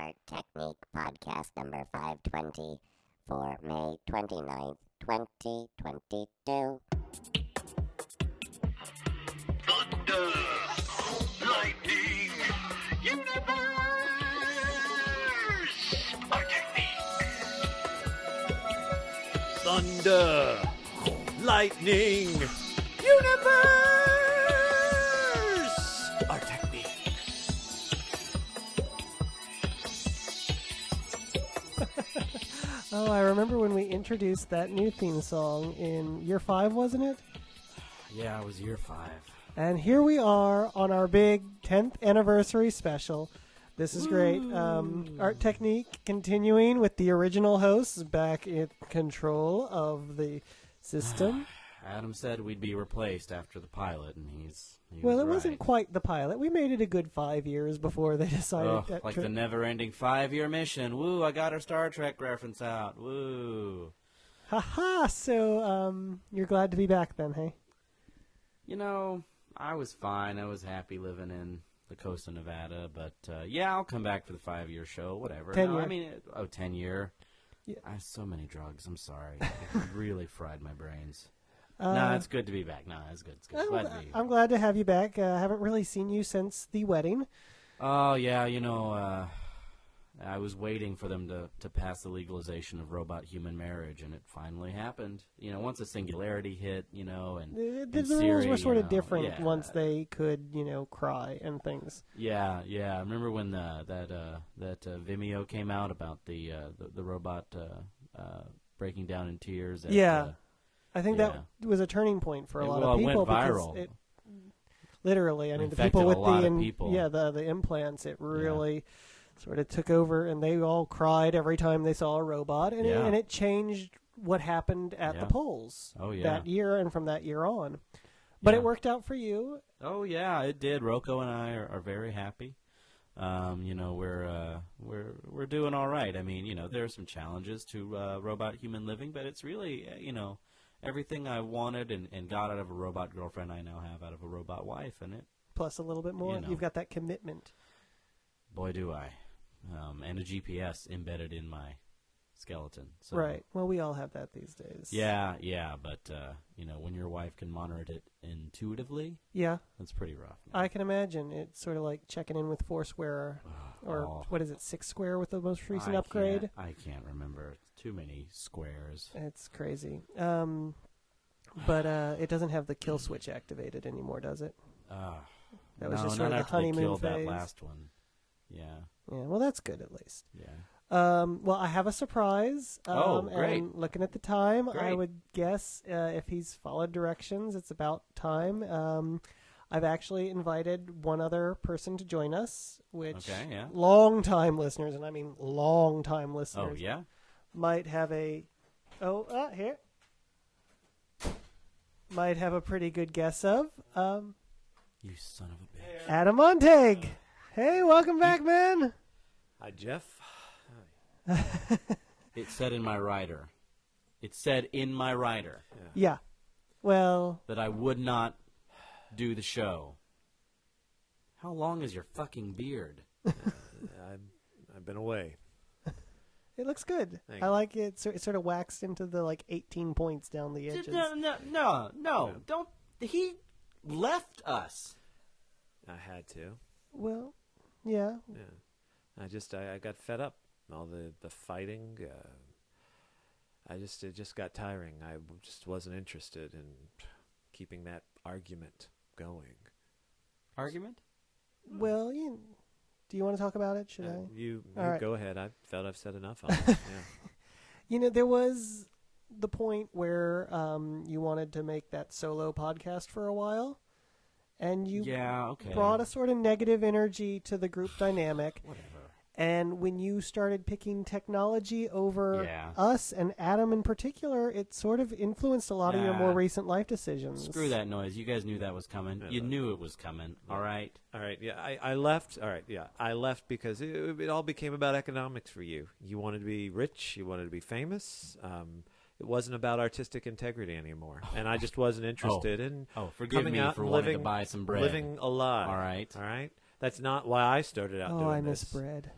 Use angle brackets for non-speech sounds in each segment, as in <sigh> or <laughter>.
Art Technique podcast number 520 for May 29th, 2022. Thunder, lightning, universe, our technique. Thunder, lightning, universe, Oh, I remember when we introduced that new theme song in year five, wasn't it? Yeah, it was year five. And here we are on our big 10th anniversary special. This is great. Um, Art Technique continuing with the original hosts back in control of the system. <sighs> <laughs> Adam said we'd be replaced after the pilot, and he's. He well, was it wasn't quite the pilot. We made it a good five years before they decided Oh, that like tri- the never-ending five-year mission. Woo! I got our Star Trek reference out. Woo! Haha! So, um, you're glad to be back then, hey? You know, I was fine. I was happy living in the coast of Nevada, but uh, yeah, I'll come back for the five-year show. Whatever. Ten No, I mean, it, oh, ten year. Yeah. I have so many drugs. I'm sorry. <laughs> It really fried my brains. Uh, no, it's good to be back. No, it's good. It's good. I'm, Glad to be. I'm glad to have you back. Uh, I haven't really seen you since the wedding. Oh yeah, you know, uh, I was waiting for them to, to pass the legalization of robot human marriage, and it finally happened. You know, once the singularity hit, you know, and The, the, and the rules Siri, were sort of know, different yeah. once they could, you know, cry and things. Yeah, yeah. I remember when uh, that uh, that uh, Vimeo came out about the uh, the, the robot uh, uh, breaking down in tears. At, Yeah. I think that was a turning point for a It- lot well, of it went people because it literally. I mean, the people with the in- people. yeah the the implants, it really sort of took over, and they all cried every time they saw a robot, and it, and it changed what happened at Yeah. the polls Oh, yeah. that year and from that year on. But Yeah. it worked out for you. Oh yeah, it did. Rocco and I are, are very happy. Um, you know, we're uh, we're we're doing all right. I mean, you know, there are some challenges to uh, robot human living, but it's really uh, you know everything I wanted and, and got out of a robot girlfriend I now have out of a robot wife, and it Plus a little bit more. You know. You've got that commitment. boy do I, um, and a GPS embedded in my skeleton. So, Right. Well, we all have that these days. Yeah, yeah, but uh, you know, when your wife can monitor it intuitively, Yeah. that's pretty rough. man. I can imagine. It's sort of like checking in with Foursquare, or <sighs> Oh. what is it, Six Square with the most recent I upgrade. Can't, I can't remember. Too many squares. It's crazy. Um, but uh, it doesn't have the kill switch activated anymore, does it? Uh, That was no, just sort of the honeymoon killed phase. that last one. Yeah, Yeah. Well, that's good at least. yeah. Um, well, I have a surprise. Um, Oh, great. And looking at the time, I would guess uh, if he's followed directions, it's about time. Um, I've actually invited one other person to join us, which Okay, yeah. long time listeners, and I mean long time listeners. Oh yeah. Might have a oh uh, here might have a pretty good guess of um, You son of a bitch. Adam Montag. Hey, welcome back, man. Hi, Jeff. <laughs> It said in my rider. It said in my rider Yeah. Well, that I would not do the show. How long is your fucking beard? <laughs> I'm, I've been away. It looks good. Thank I you. like it. So it sort of waxed into the like 18 points down the edges. No, no, no, no! Don't. He left us. I had to. Well, yeah. Yeah. I just I, I got fed up. All the the fighting. Uh, I just it just got tiring. I just wasn't interested in keeping that argument going. Argument? Well, you, do you want to talk about it? Should Uh, I? you you right. go ahead. I felt I've said enough on <laughs> it. Yeah. You know, there was the point where um, you wanted to make that solo podcast for a while, and you yeah. Okay. brought a sort of negative energy to the group dynamic. Whatever. And when you started picking technology over Yeah. us and Adam in particular, it sort of influenced a lot of your more recent life decisions. Screw that noise. You guys knew that was coming. Yeah, You but- knew it was coming. All right. All right. Yeah. I, I left. All right. Yeah. I left because it, it all became about economics for you. You wanted to be rich. You wanted to be famous. Um, it wasn't about artistic integrity anymore, and I just wasn't interested in. Oh, forgive coming me out for and wanting to living, buy some bread. living alive. All right. All right. That's not why I started out Oh, doing I miss this. bread.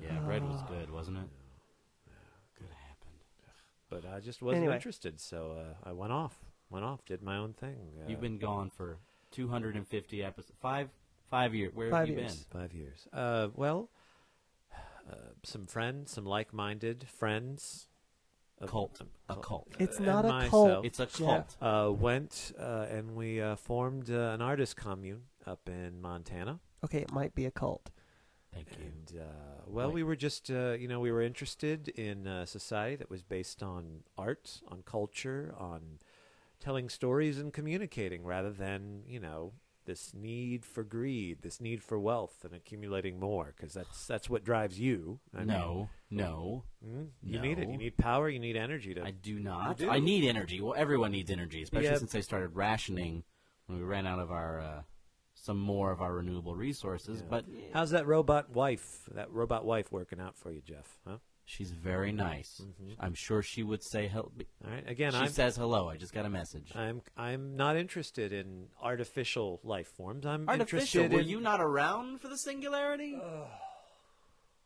Yeah, bread was good, wasn't it? Good happened. But I just wasn't Anyway. interested, so uh, I went off. Went off, did my own thing. Uh, You've been gone for 250 episodes. Five, five years. Where Five have you years. five years. Uh, well, uh, some friends, some like-minded friends. been? of- Cult. A cult. cult. It's and not a myself. cult. It's a Jeff. cult. uh, went uh, and we uh, formed uh, an artist commune up in Montana. Okay, it might be a cult. Thank you. And uh, well, we were just uh, you know we were interested in a society that was based on art, on culture, on telling stories and communicating, rather than you know this need for greed, this need for wealth and accumulating more, because that's that's what drives you. I no, no, mm, you need it. You need power. You need energy to. I do not. do? I need energy. Well, everyone needs energy, especially since they started rationing when we ran out of our uh, some more of our renewable resources. Yeah. But How's that robot wife? That robot wife working out for you, Jeff? Huh? she's very nice. Mhm. I'm sure she would say hello. All right. Again, she I'm says hello. I just got a message. I'm I'm not interested in artificial life forms. I'm Artificial. interested Were in you not around for the singularity?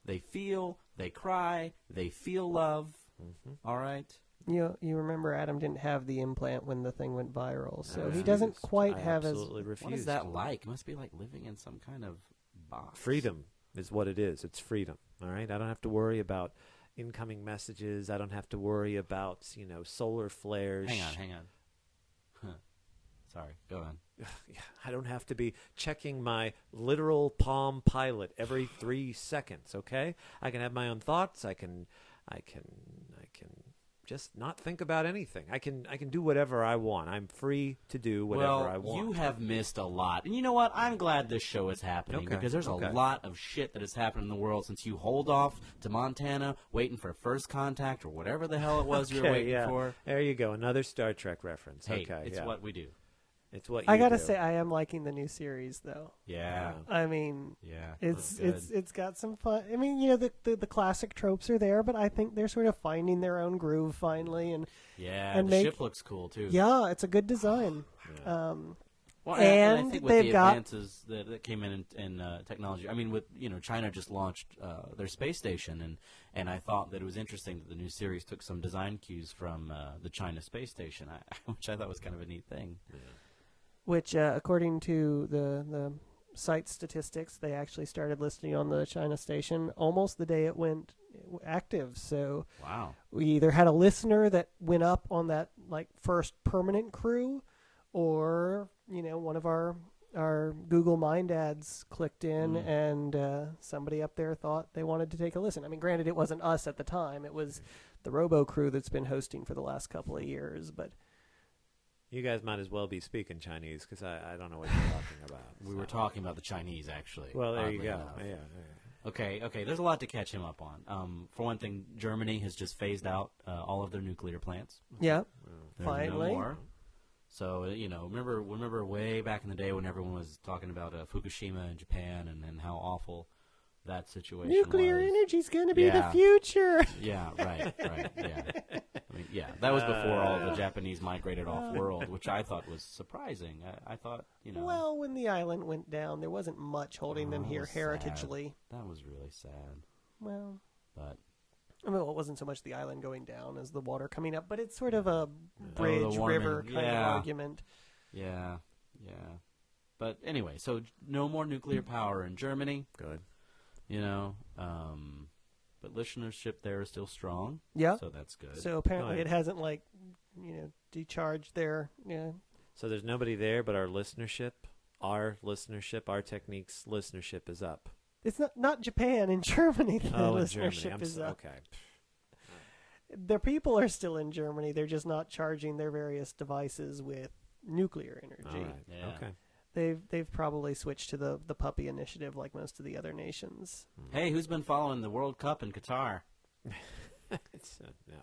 they feel. They cry. They feel love. Mhm. All right. You you remember Adam didn't have the implant when the thing went viral, so I he doesn't quite I have as absolutely refused. What is that like? It must be like living in some kind of box. Freedom is what it is. It's freedom. All right. I don't have to worry about incoming messages. I don't have to worry about you know solar flares. Hang on. Hang on. Huh. Sorry. Go on. <sighs> I don't have to be checking my literal Palm Pilot every three seconds. Okay. I can have my own thoughts. I can, I can, I can just not think about anything. I can, I can do whatever I want. I'm free to do whatever well, I want. you have missed a lot. And you know what? I'm glad this show is happening Okay, because there's okay. a lot of shit that has happened in the world since you hold off to Montana waiting for first contact or whatever the hell it was you were waiting yeah. for. There you go. Another Star Trek reference. Hey, okay. it's yeah. what we do. It's what you I gotta do. say, I am liking the new series though. Yeah. I mean, Yeah. it's it's it's got some fun. I mean, you know, the, the the classic tropes are there, but I think they're sort of finding their own groove finally, and yeah. and the make- ship looks cool too. yeah, it's a good design. <sighs> Yeah. Um, Well, and, and I think with they've the got- advances that, that came in in, in uh, technology, I mean, with you know, China just launched uh, their space station, and and I thought that it was interesting that the new series took some design cues from uh, the China space station, I, <laughs> which I thought was kind of a neat thing. Which, uh, according to the the site statistics, they actually started listing on the China station almost the day it went active. So Wow. we either had a listener that went up on that like first permanent crew, or you know one of our our Google Mind ads clicked in, Mm. and uh, somebody up there thought they wanted to take a listen. I mean, granted, it wasn't us at the time; it was the Robo crew that's been hosting for the last couple of years. But You guys might as well be speaking Chinese because I, I don't know what you're talking about. <laughs> We were talking about the Chinese, actually. Well, there you oddly go. enough. Yeah, yeah. Okay, okay. There's a lot to catch him up on. Um, for one thing, Germany has just phased out uh, all of their nuclear plants. yeah, There's no Finally. more. So uh, you know, remember remember way back in the day when everyone was talking about uh, Fukushima in Japan and, and how awful that situation nuclear was. energy's going to be Yeah. the future. Yeah, right, right, yeah. <laughs> I yeah, that was before all the Japanese migrated off world, which I thought was surprising. I, I thought, you know, Well, when the island went down, there wasn't much holding them Oh, here sad. heritagely. that was really sad. Well, But I mean, it wasn't so much the island going down as the water coming up, but it's sort of a Oh, bridge warming, river kind of argument. yeah, yeah. But anyway, so no more nuclear power in Germany. Good. You know, um, but listenership there is still strong. Yeah. So that's good. So apparently, it hasn't like you know decharged their yeah. So there's nobody there, but our listenership, our listenership, our techniques listenership is up. It's not not Japan in <laughs> Germany. The oh, in listenership Germany. I'm is so, up. okay. Their people are still in Germany. They're just not charging their various devices with nuclear energy. All right. Yeah. Okay. They've they've probably switched to the the puppy initiative like most of the other nations. hey, who's been following the World Cup in Qatar? <laughs> It's, uh, no,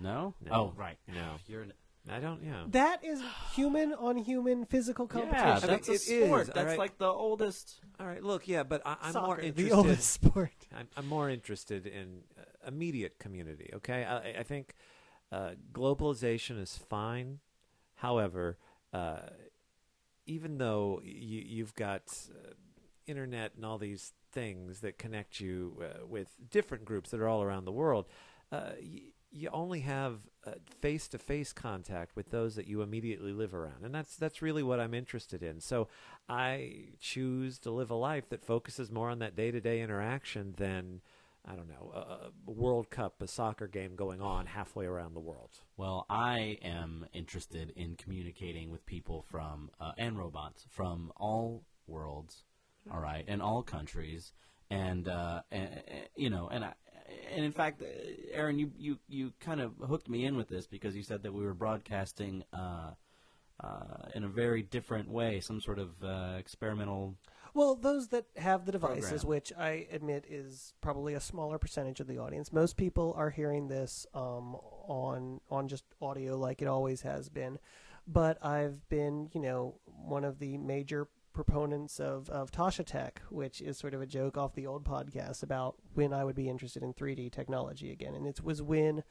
No. No. Oh, right. no. You're an, I don't. Yeah. That is human on human physical competition. yeah, I mean, that's a it sport. is, that's all right. like the oldest. All right. Look. Yeah, but I, I'm more interested. the oldest sport. I'm, I'm more interested in uh, immediate community. Okay, I, I think uh, globalization is fine. However, uh, even though you, you've got uh, internet and all these things that connect you uh, with different groups that are all around the world, uh, y- you only have face to face contact with those that you immediately live around, and that's that's really what I'm interested in. So I choose to live a life that focuses more on that day to day interaction than. I don't know, a, a World Cup, a soccer game going on halfway around the world. Well, I am interested in communicating with people from uh, and robots from all worlds, all right, and all countries, and, uh, and you know, and I, and in fact, Aaron, you, you you kind of hooked me in with this because you said that we were broadcasting uh, uh, in a very different way, some sort of uh, experimental. Well, those that have the devices, Program. which I admit is probably a smaller percentage of the audience. Most people are hearing this um, on on just audio, like it always has been. But I've been, you know, one of the major proponents of, of Tasha Tech, which is sort of a joke off the old podcast about when I would be interested in 3D technology again. And it was when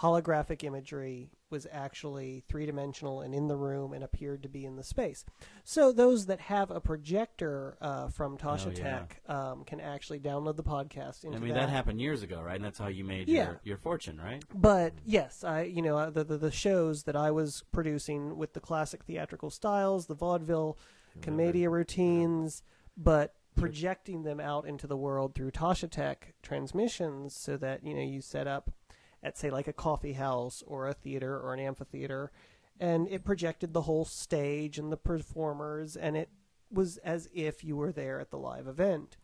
holographic imagery was actually three dimensional and in the room and appeared to be in the space. So those that have a projector uh, from Tasha Oh, yeah. Tech um, can actually download the podcast into I mean, that happened years ago, right? And that's how you made Yeah. your, your fortune, right? But yes, I you know the, the the shows that I was producing with the classic theatrical styles, the vaudeville, commedia routines, but projecting them out into the world through Tasha Tech transmissions, so that you know you set up at say like a coffee house or a theater or an amphitheater, and it projected the whole stage and the performers, and it was as if you were there at the live event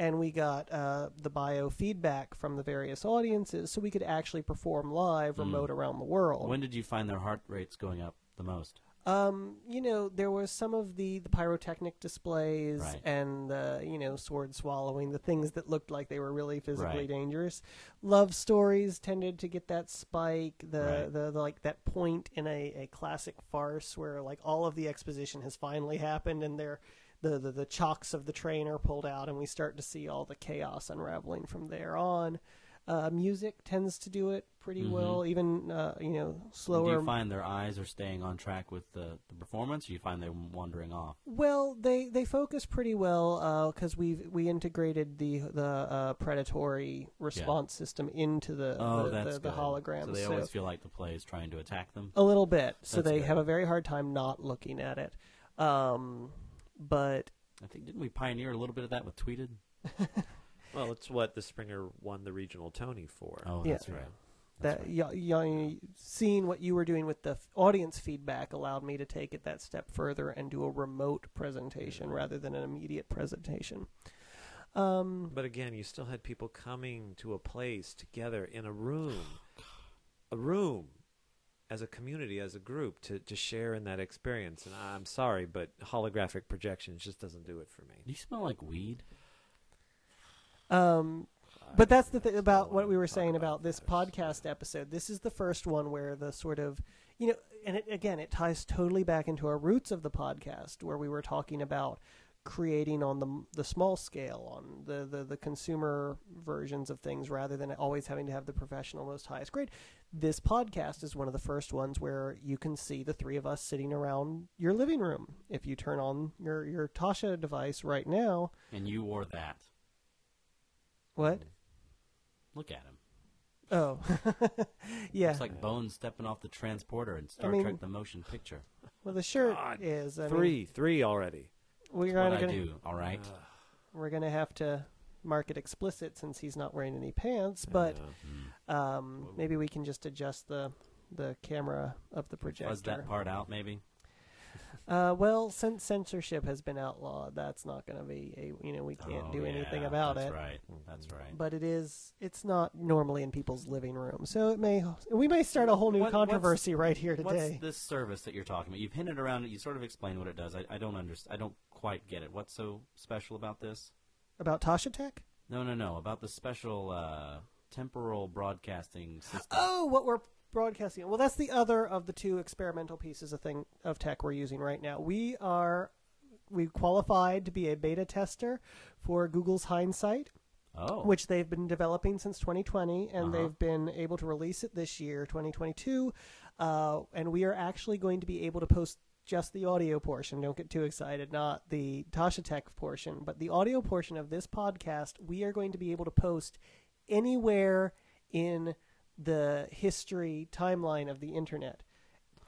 and we got uh, the biofeedback from the various audiences, so we could actually perform live, remote around the world. When did you find their heart rates going up the most? Um, you know, there was some of the, the pyrotechnic displays Right. and the you know sword swallowing, the things that looked like they were really physically Right. dangerous. Love stories tended to get that spike, the, Right. the, the like that point in a, a classic farce where like all of the exposition has finally happened and they're the, the the chocks of the train are pulled out and we start to see all the chaos unraveling from there on. Uh, music tends to do it pretty well, even uh, you know slower. Do you find their eyes are staying on track with the, the performance, or you find them wandering off? Well, they they focus pretty well because we've we integrated the the uh, predatory response system into the Oh, the, that's the, the hologram. So they always feel like the play is trying to attack them. a little bit, so they good. have a very hard time not looking at it. Um, but I think didn't we pioneer a little bit of that with tweeted? <laughs> Well, it's what the Springer won the regional Tony for. Oh, Yeah. that's right. That's that y- y- seeing what you were doing with the f- audience feedback allowed me to take it that step further and do a remote presentation rather than an immediate presentation. Um, But again, you still had people coming to a place together in a room, a room, as a community, as a group, to, to share in that experience. And I'm sorry, but holographic projections just doesn't do it for me. Do me. you smell like weed? Um, but that's the thing about what we were saying about this. podcast episode. This is the first one where the sort of, you know, and it, again, it ties totally back into our roots of the podcast, where we were talking about creating on the the small scale, on the the, the consumer versions of things, rather than always having to have the professional, most highest grade. This podcast is one of the first ones where you can see the three of us sitting around your living room. If you turn on your your Tasha device right now, And you wore that. What? Look at him. Oh, <laughs> yeah. It's like Bones stepping off the transporter in Star mean- Trek: The Motion Picture. Well, the shirt God, is I mean, Three, three already. we're What gonna, I gonna do, all right. we're gonna have to mark it explicit since he's not wearing any pants. But Uh, um, maybe we can just adjust the the camera of the Fuzz projector. that part out, maybe. Uh, well, since censorship has been outlawed, that's not going to be a you know we can't Oh, do anything about that's it. That's right. That's right. But it is it's not normally in people's living room, so it may we may start a whole new What- controversy right here today. What's this service that you're talking about? You've hinted around it. You sort of explained what it does. I, I don't understand. I don't quite get it. What's so special about this? About Tasha Tech? No, no, no. About the special uh, temporal broadcasting system. Oh, what we're broadcasting. Well, that's the other of the two experimental pieces of thing of tech we're using right now. We are we qualified to be a beta tester for Google's Hindsight, Oh, which they've been developing since 2020, and Uh-huh. they've been able to release it this year, 2022. Uh, and we are actually going to be able to post just the audio portion. Don't get too excited, not the Tasha Tech portion, but the audio portion of this podcast, we are going to be able to post anywhere in the history timeline of the internet.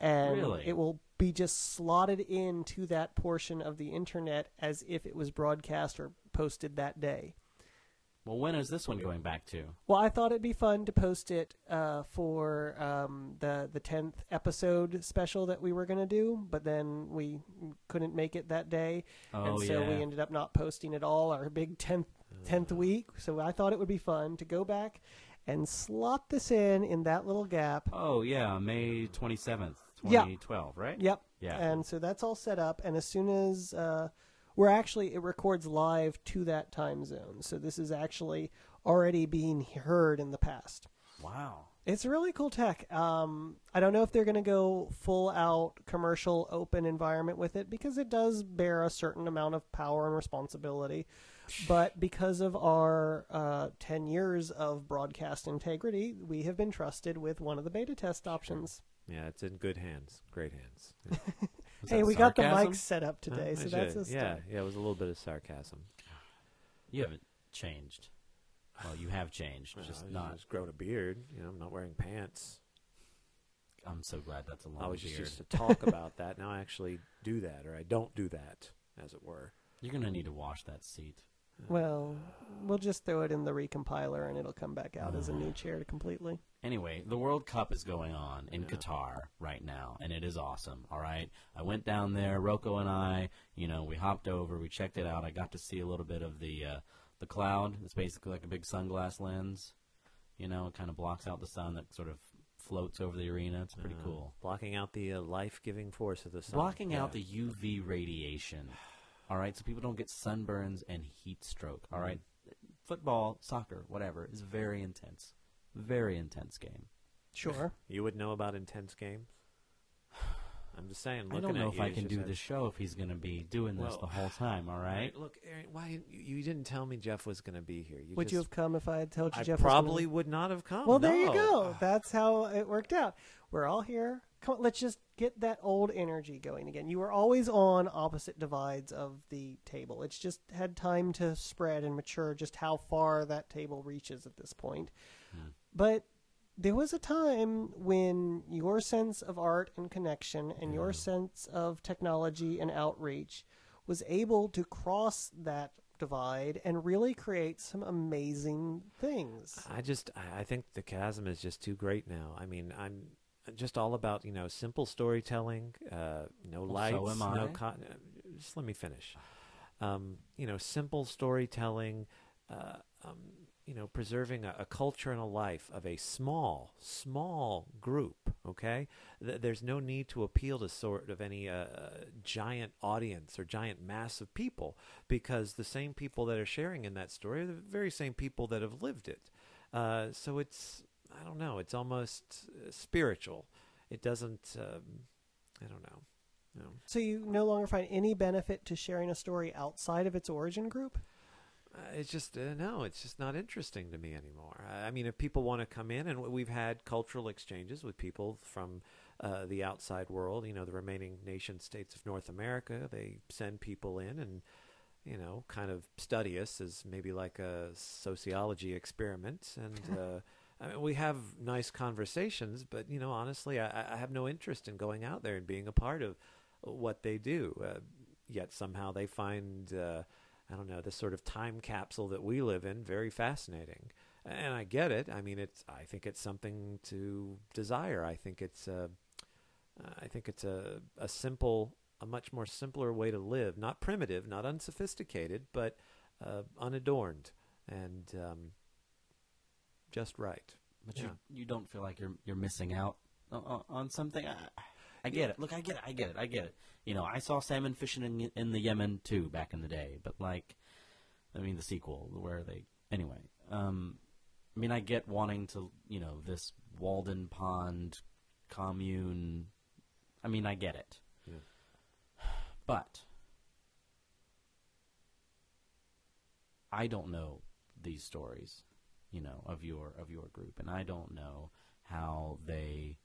And Really? it will be just slotted into that portion of the internet as if it was broadcast or posted that day. Well, when is this one going back to? Well, I thought it'd be fun to post it uh, for um, the the tenth episode special that we were going to do, but then we couldn't make it that day, Oh, and so we ended up not posting at all our big tenth tenth week. So I thought it would be fun to go back and slot this in in that little gap. Oh yeah, May twenty seventh, Yeah. twenty twelve, right? Yep. Yeah. And so that's all set up, and as soon as uh, we're actually it records live to that time zone, so this is actually already being heard in the past. Wow. It's really cool tech. Um, I don't know if they're going to go full out commercial open environment with it because it does bear a certain amount of power and responsibility. But because of our uh, 10 years of broadcast integrity, we have been trusted with one of the beta test options. Yeah, it's in good hands. Great hands. <laughs> Yeah. Hey, that we got the sarcasm? mics set up today, Uh, so that's a yeah, start. yeah. It was a little bit of sarcasm. You haven't changed. Well, you have changed, just Well, I not. just grown a beard. You know, I'm not wearing pants. I'm so glad that's a long I was just beard. used to talk <laughs> about that. Now I actually do that, or I don't do that, as it were. You're gonna need to wash that seat. Well, we'll just throw it in the recompiler and it'll come back out as a new <sighs> chair completely. Anyway, the World Cup is going on in Qatar right now, and it is awesome. All right, I went down there. Rocco and I, you know, we hopped over, we checked it out. I got to see a little bit of the uh, the cloud. It's basically like a big sunglass lens. You know, it kind of blocks out the sun that sort of floats over the arena. It's pretty Uh, cool. Blocking out the uh, life-giving force of the sun. Blocking out the UV radiation. All right, so people don't get sunburns and heat stroke. All right, football, soccer, whatever is very intense, very intense game. Sure. <laughs> You would know about intense games. <sighs> I'm just saying. I Looking don't know at if you, I you can just do said- the show if he's going to be doing this Well, the whole time. All right. Look, Aaron, why you, you didn't tell me Jeff was going to be here? You Would just, you have come if I had told you I Jeff was gonna- probably would not have come. Well, there you no. go. That's how it worked out. We're all here. Come on, let's just get that old energy going again. You were always on opposite divides of the table. It's just had time to spread and mature just how far that table reaches at this point. Hmm. But there was a time when your sense of art and connection and your sense of technology and outreach was able to cross that divide and really create some amazing things. I just, I I think the chasm is just too great now. I mean, I'm just all about you know simple storytelling, uh, no lights, so no con- uh, Just let me finish. Um, you know, simple storytelling. Uh, um, you know, preserving a, a culture and a life of a small, small group. Okay, Th- there's no need to appeal to sort of any uh, giant audience or giant mass of people because the same people that are sharing in that story are the very same people that have lived it. Uh, so it's I don't know. It's almost uh, spiritual. It doesn't. Um, I don't know. No. So you no longer find any benefit to sharing a story outside of its origin group? Uh, it's just uh, no. It's just not interesting to me anymore. I I mean, if people want to come in, and we've had cultural exchanges with people from uh, the outside world, you know, the remaining nation states of North America, they send people in and you know, kind of study us as maybe like a sociology experiment, and <laughs> uh, I mean, we have nice conversations. But you know, honestly, I, I have no interest in going out there and being a part of what they do. Uh, yet somehow they find, uh, I don't know, this sort of time capsule that we live in very fascinating. And I get it. I mean, it's. I think it's something to desire. I think it's. I think it's a a simple, a much more simpler way to live. Not primitive, not unsophisticated, but uh, unadorned and um, just right. But Yeah. you you don't feel like you're you're missing out on, on- on something. I, I get it. Look, I get it. I get it. I get it. You know, I saw salmon fishing in in the Yemen too back in the day. But like, I mean, the sequel where they anyway. Um, I mean, I get wanting to you know this Walden Pond commune. I mean, I get it. Yeah. But I don't know these stories, you know, of your of your group, and I don't know how they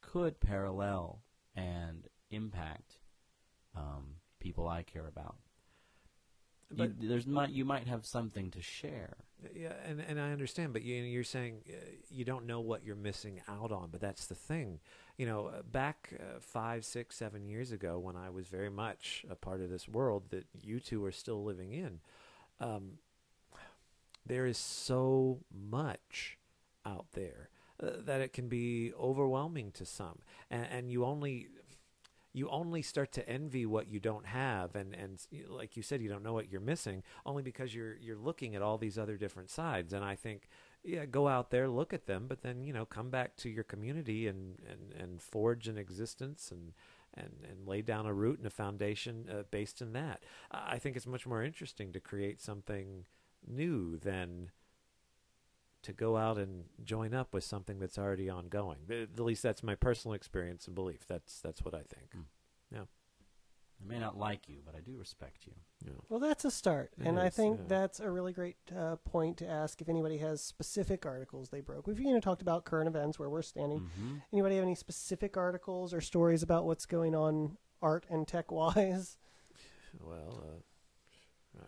could parallel and impact um, people I care about. But- you, there's might you might have something to share. Yeah, and and I understand, but you, you're saying uh, you don't know what you're missing out on. But that's the thing, you know. uh, Back uh, five, six, seven years ago, when I was very much a part of this world that you two are still living in, um, there is so much out there uh, that it can be overwhelming to some, and, and you only you only start to envy what you don't have and and like you said you don't know what you're missing only because you're you're looking at all these other different sides. And i think yeah go out there look at them but then you know come back to your community and and and forge an existence and and and lay down a root and a foundation uh, based in that. I think it's much more interesting to create something new than to go out and join up with something that's already ongoing. At least that's my personal experience and belief. That's that's what I think. Yeah. I may not like you, but I do respect you. Yeah. Well, that's a start, It and I think yeah. that's a really great uh, point to ask if anybody has specific articles they broke. We've you know talked about current events where we're standing. hmm Anybody have any specific articles or stories about what's going on art and tech wise? Well, uh,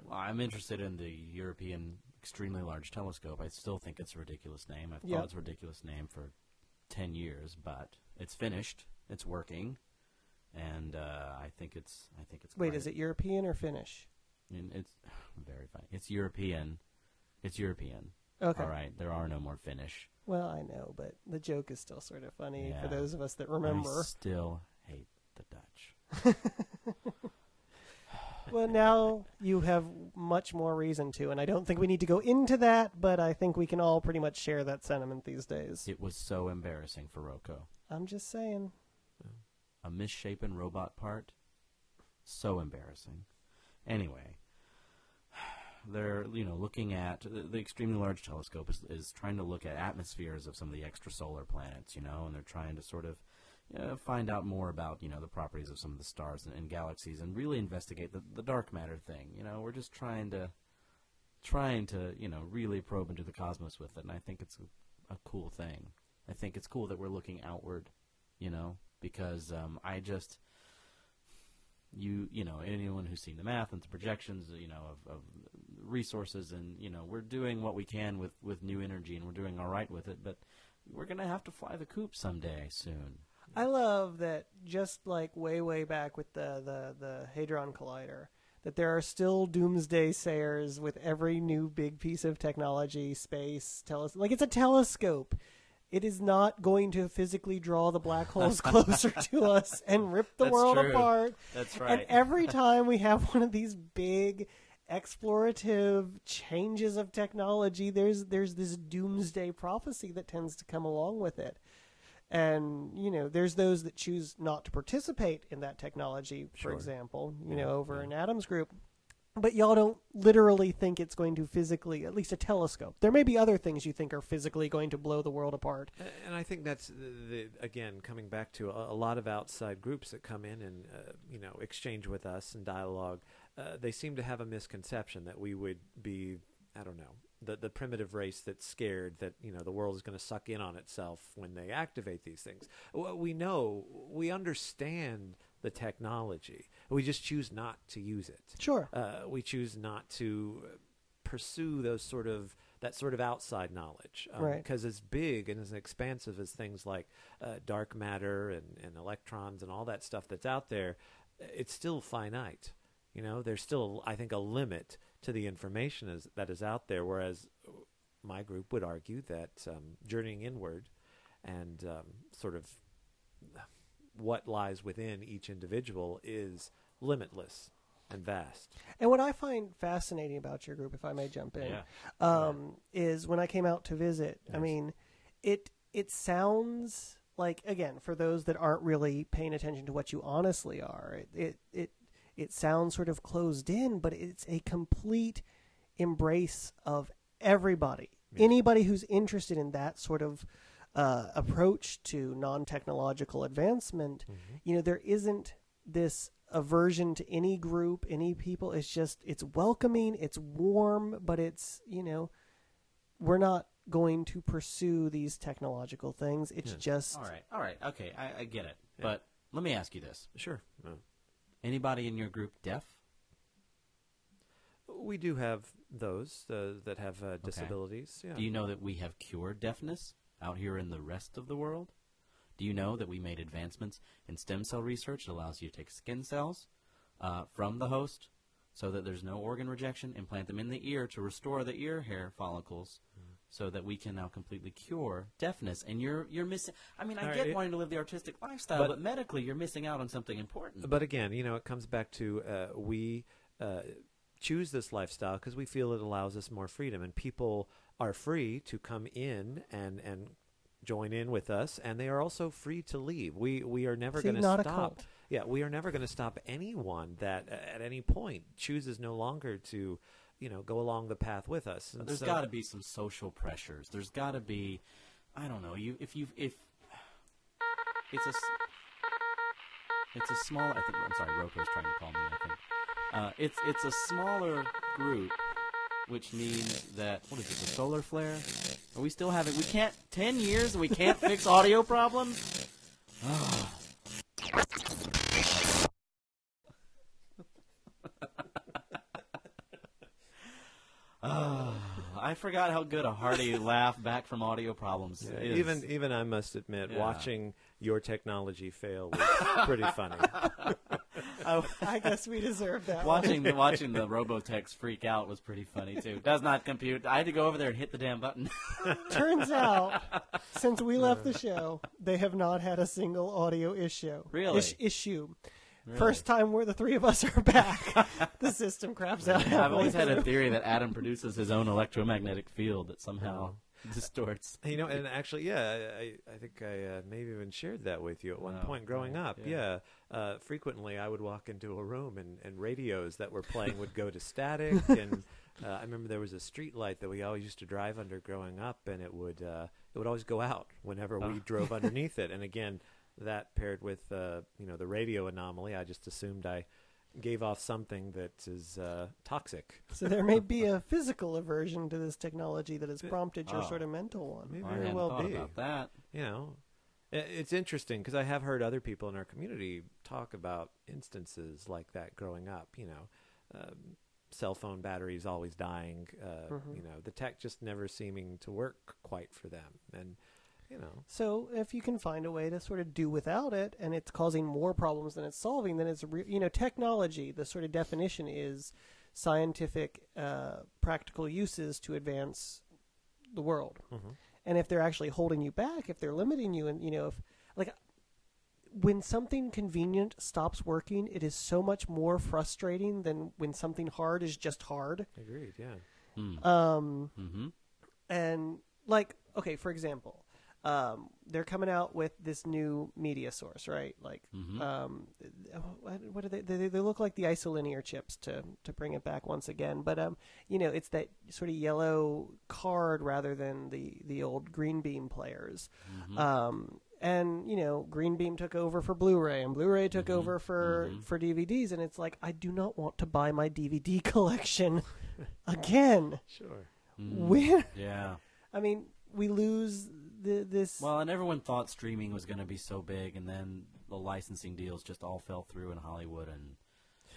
Well, I'm interested in the European Extremely Large Telescope. I still think it's a ridiculous name. I've Yep. thought it's a ridiculous name for 10 years, but it's finished. It's working. And uh, I think it's I think it's Wait, great. is it European or Finnish? And it's <sighs> very fine. It's European. It's European. Okay. All right. There are no more Finnish. Well, I know, but the joke is still sort of funny for those of us that remember. I still hate the Dutch. <laughs> well, now you have much more reason to, and I don't think we need to go into that, but I think we can all pretty much share that sentiment these days. It was so embarrassing for Rocco. I'm just saying. a misshapen robot part. So embarrassing. Anyway, they're you know looking at the, the extremely large telescope is, is trying to look at atmospheres of some of the extrasolar planets, you know, and they're trying to sort of uh, find out more about you know the properties of some of the stars and, and galaxies and really investigate the, the dark matter thing. You know, we're just trying to trying to you know really probe into the cosmos with it, and I think it's a, a cool thing. I think it's cool that we're looking outward, you know, because um, I just you you know anyone who's seen the math and the projections you know of, of resources and you know we're doing what we can with with new energy and we're doing all right with it but we're gonna have to fly the coop someday soon I love that just like way, way back with the, the, the Hadron Collider, that there are still doomsday sayers with every new big piece of technology, space, teles- like it's a telescope. It is not going to physically draw the black holes <laughs> closer to us and rip the That's world true. apart. that's And every time we have one of these big explorative changes of technology, there's there's this doomsday prophecy that tends to come along with it. And you know, there's those that choose not to participate in that technology, for Sure. example, you Yeah, know, over yeah. in Adam's group. But y'all don't literally think it's going to physically, at least a telescope. There may be other things you think are physically going to blow the world apart. And I think that's the, the, again coming back to a, a lot of outside groups that come in and uh, you know exchange with us and dialogue. Uh, they seem to have a misconception that we would be I don't know the the primitive race that's scared that you know the world is going to suck in on itself when they activate these things. Well, we know we understand the technology. We just choose not to use it Sure. uh, we choose not to pursue those sort of that sort of outside knowledge Right. because as big and as expansive as things like uh, dark matter and, and electrons and all that stuff that's out there it's still finite you know there's still i think a limit to the information is, that is out there whereas my group would argue that um, journeying inward and um, sort of what lies within each individual is limitless and vast. And what I find fascinating about your group, if I may jump in, Yeah. um, is when I came out to visit. I mean, it it sounds like again for those that aren't really paying attention to what you honestly are. It it it, it sounds sort of closed in, but it's a complete embrace of everybody. Yeah. Anybody who's interested in that sort of uh, approach to non-technological advancement, you know, there isn't this aversion to any group, any people. It's just it's welcoming, it's warm, but it's you know, we're not going to pursue these technological things. It's Yes. just all right all right okay i, I get it Yeah. but let me ask you this Sure. Anybody in your group deaf? We do have those uh, that have uh, disabilities. Yeah. Do you know that we have cured deafness out here in the rest of the world? Do you know that we made advancements in stem cell research that allows you to take skin cells uh, from the host so that there's no organ rejection, implant them in the ear to restore the ear hair follicles so that we can now completely cure deafness. And you're, you're missing, I mean, I All right, get it- wanting to live the artistic lifestyle, But- but, medically you're missing out on something important. But again, you know, it comes back to uh, we uh, choose this lifestyle because we feel it allows us more freedom, and people are free to come in and and join in with us, and they are also free to leave. We we are never going to stop. Yeah, we are never going to stop anyone that uh, at any point chooses no longer to, you know, go along the path with us. And There's so- got to be some social pressures. There's got to be, I don't know. You if you if it's a it's a small. I think I'm sorry. Rocco's trying to call me. I think uh, it's it's a smaller group, which means that what is it? The solar flare? Are we still having? We can't. Ten years and we can't fix audio problems. <sighs> I forgot how good a hearty <laughs> laugh back from audio problems Yeah, is. even even I must admit, Yeah. watching your technology fail was <laughs> pretty funny. <laughs> Oh, I guess we deserve that. watching the watching the Robotex freak out was pretty funny too. Does not compute. I had to go over there and hit the damn button. Turns out, since we left the show, they have not had a single audio issue. Really? Ish- issue. First time where the three of us are back, <laughs> the system craps out. I've always had a theory that Adam produces his own electromagnetic field that somehow distorts. You know, and actually, yeah, I, I think I uh, maybe even shared that with you at one Oh, point growing right, up. yeah. Yeah, uh, frequently I would walk into a room and, and radios that were playing would go to static. <laughs> and uh, I remember there was a street light that we always used to drive under growing up, and it would uh, it would always go out whenever we Oh. drove <laughs> underneath it. And again, that paired with uh, you know the radio anomaly, I just assumed I gave off something that is uh, toxic. So there may be <laughs> a physical aversion to this technology that has prompted your Oh. sort of mental one. Maybe I very hadn't well thought be. about that. you know it's interesting because i have heard other people in our community talk about instances like that growing up you know um, cell phone batteries always dying uh, Mhm. you know the tech just never seeming to work quite for them and you know So if you can find a way to sort of do without it, and it's causing more problems than it's solving, then it's re- you know technology. The sort of definition is scientific, uh, practical uses to advance the world. Mhm. And if they're actually holding you back, if they're limiting you, and you know if like when something convenient stops working, it is so much more frustrating than when something hard is just hard. agreed yeah Hmm. Um, Mm-hmm. and like okay for example um, they're coming out with this new media source right like Mhm. um, what, are they, they they look like the isolinear chips to to bring it back once again but um you know it's that sort of yellow card rather than the the old green beam players Mm-hmm. um and you know green beam took over for blu-ray and blu-ray took Mhm. over for Mhm. for dvds and it's like i do not want to buy my dvd <laughs> collection again sure Mm. when Yeah. I mean, we lose the, this. Well, and everyone thought streaming was going to be so big, and then the licensing deals just all fell through in Hollywood, and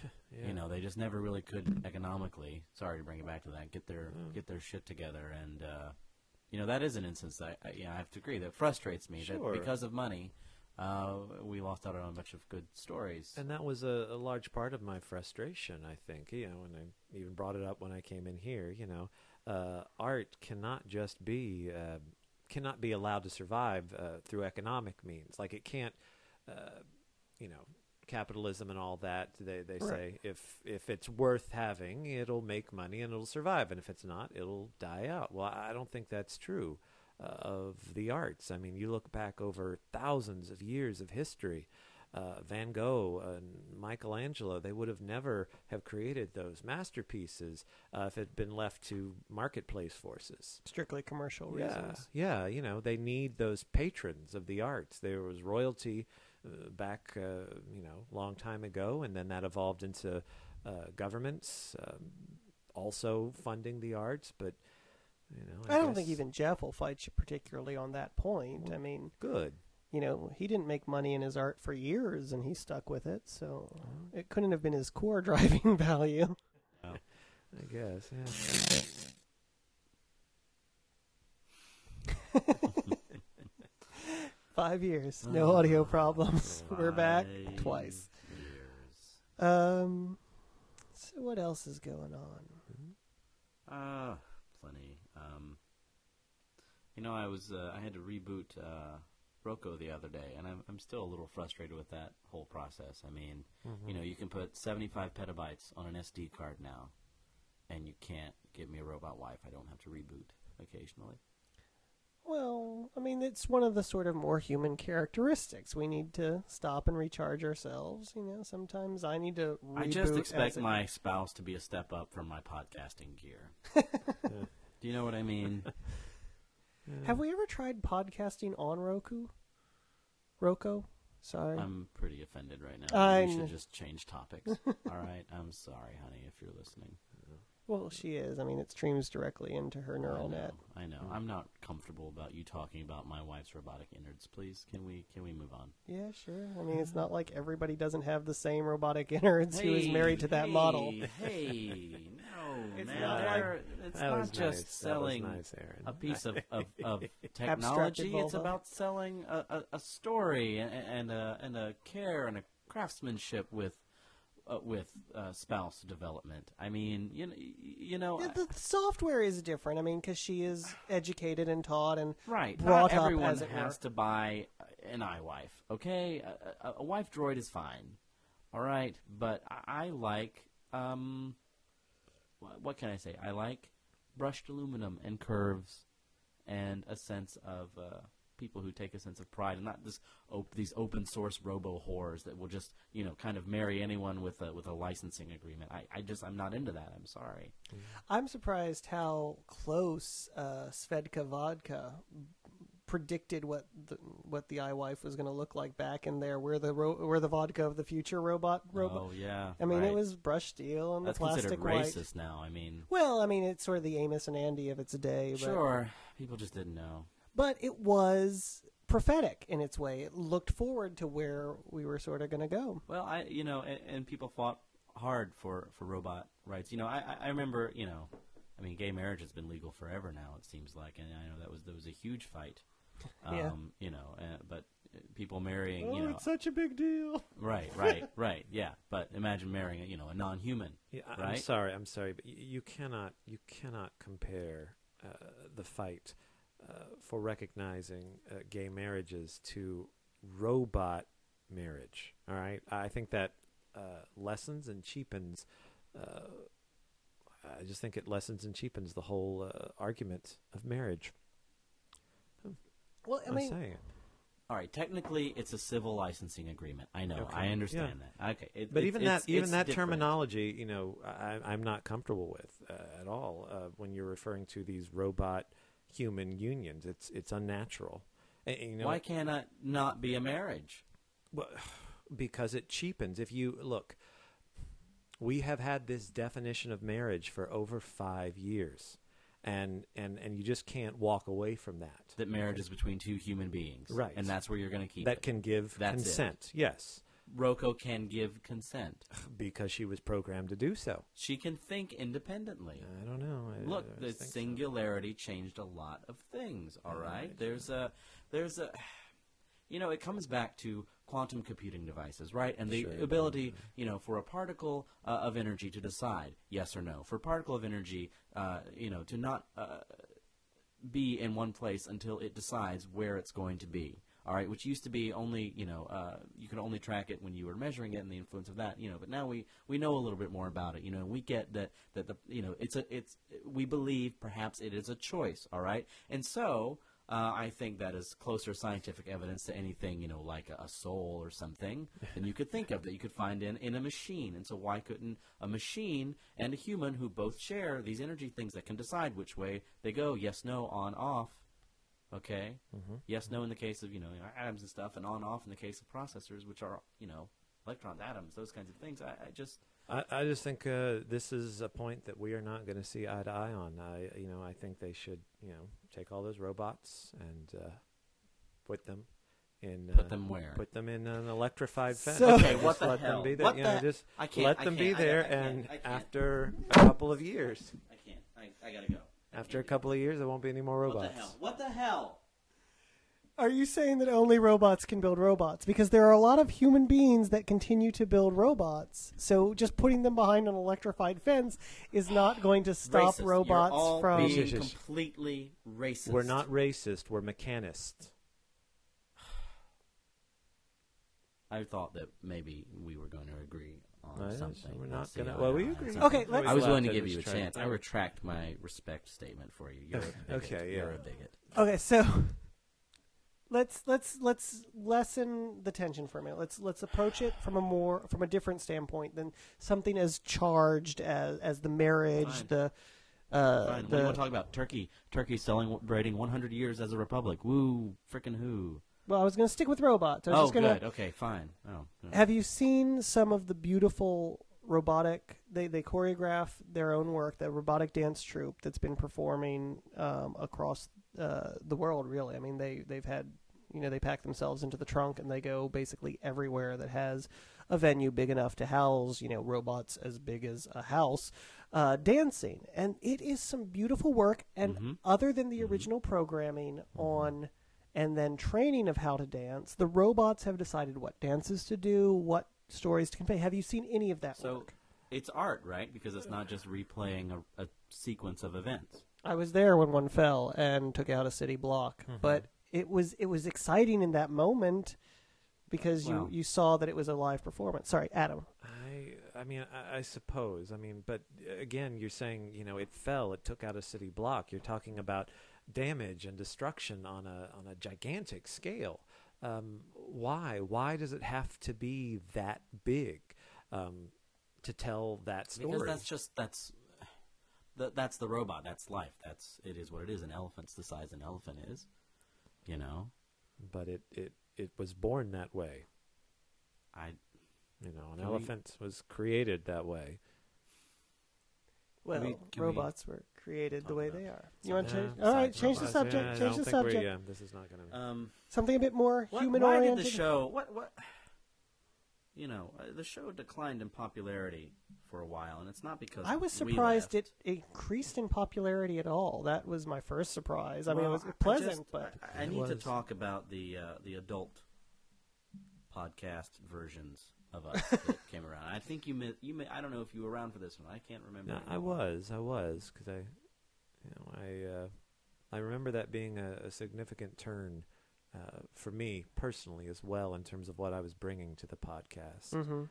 <laughs> yeah. you know they just never really could economically. Sorry to bring it back to that. Get their Mm. get their shit together, and uh, you know that is an instance. I, I yeah, I have to agree that frustrates me Sure. that because of money, uh, we lost out on a bunch of good stories. And that was a, a large part of my frustration, I think. You know, and I even brought it up when I came in here. You know, uh, art cannot just be uh, cannot be allowed to survive uh, through economic means. Like it can't, uh, you know, capitalism and all that. They they Right. say if if it's worth having, it'll make money and it'll survive, and if it's not, it'll die out. Well, I don't think that's true uh, of the arts. I mean, you look back over thousands of years of history. Uh, Van Gogh and Michelangelo, they would have never have created those masterpieces uh, if it had been left to marketplace forces. strictly commercial Yeah, reasons. yeah, you know, they need those patrons of the arts. There was royalty uh, back, uh, you know, long time ago, and then that evolved into uh, governments um, also funding the arts. But you know, I, don't think even Jeff will fight you particularly on that point. I mean, good. You know, he didn't make money in his art for years, and he stuck with it. So it couldn't have been his core <laughs> driving value. I guess. Yeah. <laughs> Five years, no audio problems. <laughs> We're back twice. years. Um, so what else is going on? Uh, plenty. Um, you know, I was uh, I had to reboot uh, Rocco the other day, and I'm I'm still a little frustrated with that whole process. I mean, you mm-hmm. know, you can put 75 petabytes on an SD card now, and you can't give me a robot wife. I don't have to reboot occasionally. Well, I mean, it's one of the sort of more human characteristics. We need to stop and recharge ourselves. You know, sometimes I need to. Reboot I just expect my spouse to be a step up from my podcasting gear. <laughs> Do you know what I mean? <laughs> Have we ever tried podcasting on Roku? Roku? Sorry. I'm pretty offended right now. I we should just change topics. <laughs> All right. I'm sorry, honey, if you're listening. Well, she is. I mean, it streams directly into her neural I know, net. I know. I'm not comfortable about you talking about my wife's robotic innards. Please, can we can we move on? Yeah, sure. I mean, it's not like everybody doesn't have the same robotic <laughs> innards who is married to that hey, model. Hey, <laughs> no, It's man. not they're- it's That not was just nice. That was selling nice, a piece of, of, <laughs> of technology. It's about selling a, a, a story and, and a and a care and a craftsmanship with uh, with uh, spouse development. I mean, you know, you know, the the software is different. I mean, because she is educated and taught and Right. brought Not up, everyone as it has were. to buy an iWife. Okay, a, a, a wife droid is fine. All right, but I, I like um, wh- what can I say? I like brushed aluminum and curves, and a sense of uh, people who take a sense of pride, and not this op- these open source robo whores that will just you know kind of marry anyone with a with a licensing agreement. I, I just I'm not into that. I'm sorry. I'm surprised how close uh, Svedka Vodka predicted what the what the iWife was going to look like back in there. We're the ro- we're the vodka of the future robot robot. Oh yeah. I mean, right. it was brushed steel and that's the plastic considered white. racist now. I mean. Well, I mean, it's sort of the Amos and Andy of its day, but Sure, people just didn't know. But it was prophetic in its way. It looked forward to where we were sort of going to go. Well, I you know, and, and people fought hard for for robot rights. You know, I I- I remember you know, I mean, gay marriage has been legal forever now. It seems like, and I know that was there was a huge fight. <laughs> Um, Yeah. You know, uh, but uh, people marrying, Oh, you know, it's such a big deal. <laughs> right, right, right, yeah. But imagine marrying, you know, a non-human. Yeah, I- right? I'm sorry. I'm sorry, but y- you cannot you cannot compare uh, the fight for recognizing uh, gay marriages to robot marriage. All right, I think that uh, lessens and cheapens. Uh, I just think it lessens and cheapens the whole uh, argument of marriage. Well, I mean, saying it. All right, technically, it's a civil licensing agreement. I know, Okay, I understand that. Okay, it, But it- even it's- that, even it's that different. terminology, you know, I, I'm not comfortable with uh, at all. Uh, when you're referring to these robot human unions, it's it's unnatural. And, you know, Why can't it not be a marriage? well, <sighs> because it cheapens. If you look, we have had this definition of marriage for over five years, and and and you just can't walk away from that. that marriage is between two human beings. Right. And that's where you're going to keep That it. can give That's it. consent. Yes, Rocco can give consent. because she was programmed to do so. She can think independently. I don't know. I- Look, I the think so. singularity changed a lot of things. All right, there's a, there's a, <sighs> you know, it comes back to quantum computing devices, right? And the Sure, ability, you know, for a particle uh, of energy to decide yes or no. For a particle of energy, uh, you know, to not uh, be in one place until it decides where it's going to be. All right, which used to be only you know uh, you could only track it when you were measuring it and the influence of that you know. But now we, we know a little bit more about it. You know, and we get that that the you know it's a it's we believe perhaps it is a choice. All right, and so uh, I think that is closer scientific evidence to anything you know like a, a soul or something than you could think of that you could find in in a machine. And so why couldn't a machine and a human who both share these energy things that can decide which way they go, yes, no, on, off, okay? Yes, no in the case of, you know, atoms and stuff, and on, off in the case of processors, which are, you know, electrons, atoms, those kinds of things. I, I just, I, I just think uh, this is a point that we are not going to see eye to eye on. I, you know, I think they should, you know, take all those robots and uh, put them in Put uh, them where? Put them in an electrified fence. So- Okay, what the let hell? them be there. What you know, the- just I can't- let I them can't, be there, and can't, I can't. after a couple of years, I can't. I, I gotta go. I after a couple of years, there won't be any more it. What robots. the hell? What the hell? Are you saying that only robots can build robots? Because there are a lot of human beings that continue to build robots. So just putting them behind an electrified fence is not going to stop Racist. robots You're all from. being Yes, yes. completely racist. We're not racist. We're mechanists. <sighs> I thought that maybe we were going to agree on No, yes, something. we're not gonna- well, we agree. Okay, let's- I was willing to give you a chance. I retract my respect statement for you. You're a <laughs> bigot. Okay, You're a bigot. Okay, so <laughs> let's let's let's lessen the tension for a minute. Let's let's approach it from a more from a different standpoint than something as charged as as the marriage, Fine. the uh, Fine. What do you want to talk about? Turkey. Turkey celebrating 100 years as a republic. Woo, frickin' who? Well, I was going to stick with robots. I was Oh, just gonna, good. Okay, fine. Oh. Have you seen some of the beautiful robotic? They they choreograph their own work. The robotic dance troupe that's been performing um, across uh, the world. Really, I mean they they've had you know they pack themselves into the trunk and they go basically everywhere that has a venue big enough to house you know robots as big as a house uh, dancing and it is some beautiful work and Mhm. other than the original programming on and then training of how to dance the robots have decided what dances to do what stories to convey have you seen any of that So work it's art, right? Because it's not just replaying a, a sequence of events. I was there when one fell and took out a city block, Mm-hmm. but it was it was exciting in that moment because Well- you you saw that it was a live performance. Sorry, Adam. I, I mean, I, I suppose. I mean, but uh, again, you're saying, you know, it fell. It took out a city block. You're talking about damage and destruction on a on a gigantic scale. Um, why? Why does it have to be that big um, to tell that story? Because that's just that's that, that's the robot. That's life. That's it is what it is. An elephant's the size an elephant is. You know, but it, it it was born that way. I You know, an Can we- elephant was created that way. Well, we- can we robots were created the way about they are. You want to something change? All right, change the subject. Yeah, I change don't the think we're- subject. Yeah, this is not going to. um. Something a bit more What, human why oriented. did the show? What what? You know, uh, the show declined in popularity for a while, and it's not because I was we surprised left. it increased in popularity at all. That was my first surprise. I mean, it was I- I pleasant, just- but I, I It need to talk about the uh, the adult podcast versions of us that <laughs> came around. I think you mi- you may, I don't know if you were around for this one. I can't remember. No, I was, I was, because I, you know, I, uh, I remember that being a, a significant turn uh, for me personally as well in terms of what I was bringing to the podcast. hmm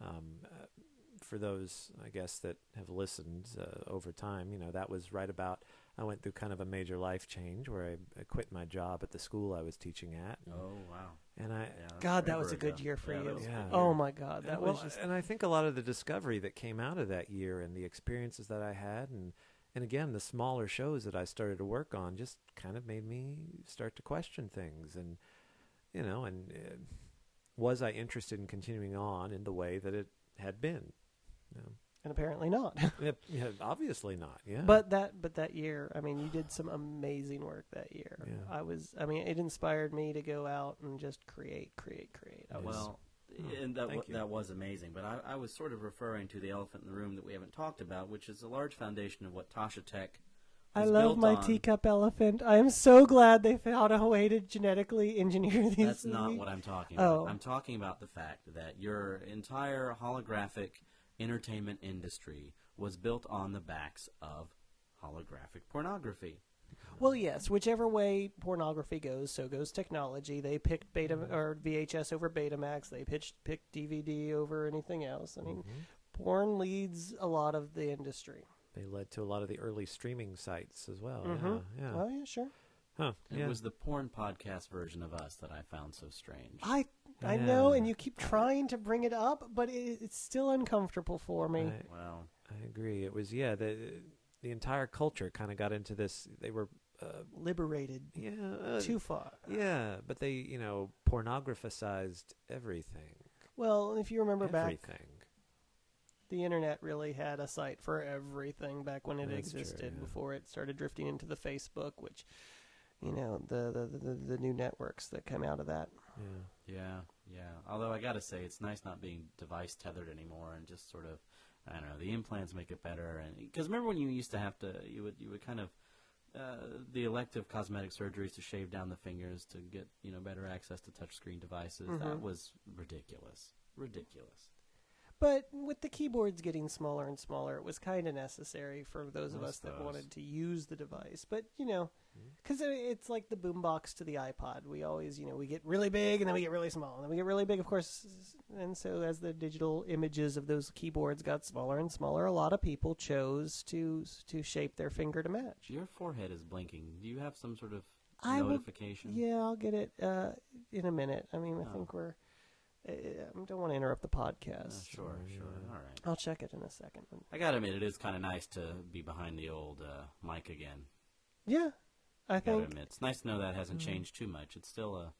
Um, uh, for those, I guess, that have listened uh, over time, you know, that was right about. I went through kind of a major life change where I, I quit my job at the school I was teaching at, Oh wow! and I, Yeah, God, that was a good ago. year for Yeah, you. Yeah. Oh my God, that and, was well, just and I think a lot of the discovery that came out of that year and the experiences that I had and and again the smaller shows that I started to work on just kind of made me start to question things and you know and uh, was I interested in continuing on in the way that it had been you know, and apparently not. <laughs> yeah, yeah, obviously not yeah But that but that year, I mean, you did some amazing work that year. Yeah. I was I mean, it inspired me to go out and just create, create, create. I Well, Oh, and that thank wa- you. that was amazing. But I, I was sort of referring to the elephant in the room that we haven't talked about, which is a large foundation of what Tasha Tech. I love my on. teacup elephant. I am so glad they found a way to genetically engineer these. That's not these- what I'm talking Oh. about. I'm talking about the fact that your entire holographic entertainment industry was built on the backs of holographic pornography. Well, yes, whichever way pornography goes, so goes technology. They picked Beta or VHS over Betamax. They pitched picked DVD over anything else. I mean, Mm-hmm. porn leads a lot of the industry. they led to a lot of the early streaming sites as well Mhm. yeah yeah Oh yeah, sure. huh It yeah was the porn podcast version of us that I found so strange. I I know, and you keep trying to bring it up, but it, it's still uncomfortable for me. I- Well, I agree. It was yeah. The the entire culture kind of got into this. They were uh, Liberated yeah uh, too far. yeah, but they you know pornographized everything. Well, if you remember back, everything. the internet really had a site for everything back when it That's true, existed yeah. before it started drifting into the Facebook, which you know the the, the the new networks that come out of that. Yeah. Yeah, yeah. Although I gotta say, it's nice not being device tethered anymore, and just sort of, I don't know, the implants make it better. And because remember when you used to have to, you would you would kind of uh, the elective cosmetic surgeries to shave down the fingers to get you know better access to touchscreen devices. That was ridiculous, ridiculous. But with the keyboards getting smaller and smaller, it was kind of necessary for those of us that wanted to use the device. But you know, Mm-hmm. because it's like the boombox to the iPod. We always, you know, we get really big and then we get really small, and then we get really big, of course. And so, as the digital images of those keyboards got smaller and smaller, a lot of people chose to to shape their finger to match. Your forehead is blinking. Do you have some sort of I notification? Yeah, I'll get it uh, in a minute. I mean, I Oh. think we're. I I don't want to interrupt the podcast. Uh, sure, sure. All right. I'll check it in a second. I gotta admit, it is kind of nice to be behind the old uh, mic again. Yeah, I I gotta think admit, it's nice to know that hasn't changed too much. It's still a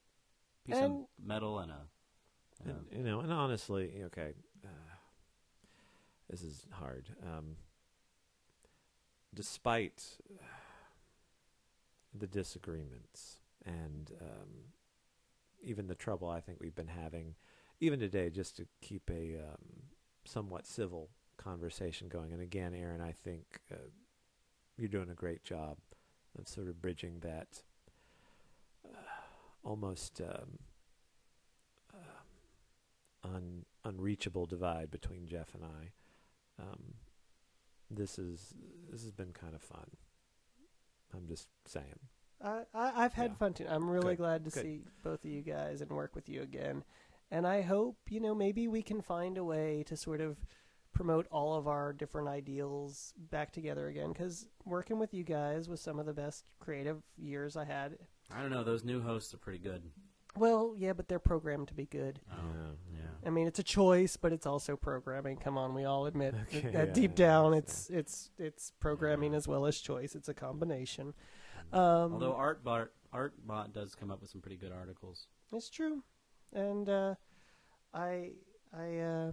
piece And- of metal and a. And, you know, and honestly, okay, uh, this is hard. Um, despite uh, the disagreements and um, even the trouble I think we've been having, even today, just to keep a um, somewhat civil conversation going. And again, Aaron, I think uh, you're doing a great job of sort of bridging that uh, almost. Um, un, unreachable divide between Jeff and I. Um, this is this has been kind of fun. I'm just saying. I, I, I've had Yeah. fun too. I'm really Good. glad to Good. see both of you guys and work with you again. And I hope, you know, maybe we can find a way to sort of promote all of our different ideals back together again. Because working with you guys was some of the best creative years I had. I don't know. Those new hosts are pretty good. Well, yeah, but they're programmed to be good. Oh, Yeah. yeah. I mean, it's a choice, but it's also programming. Come on, we all admit Okay, that, that yeah, deep yeah, down, it's it's it's programming as well as choice. It's a combination. Mm. Um, Although Artbot Artbot does come up with some pretty good articles. It's true, and uh, I, I, uh,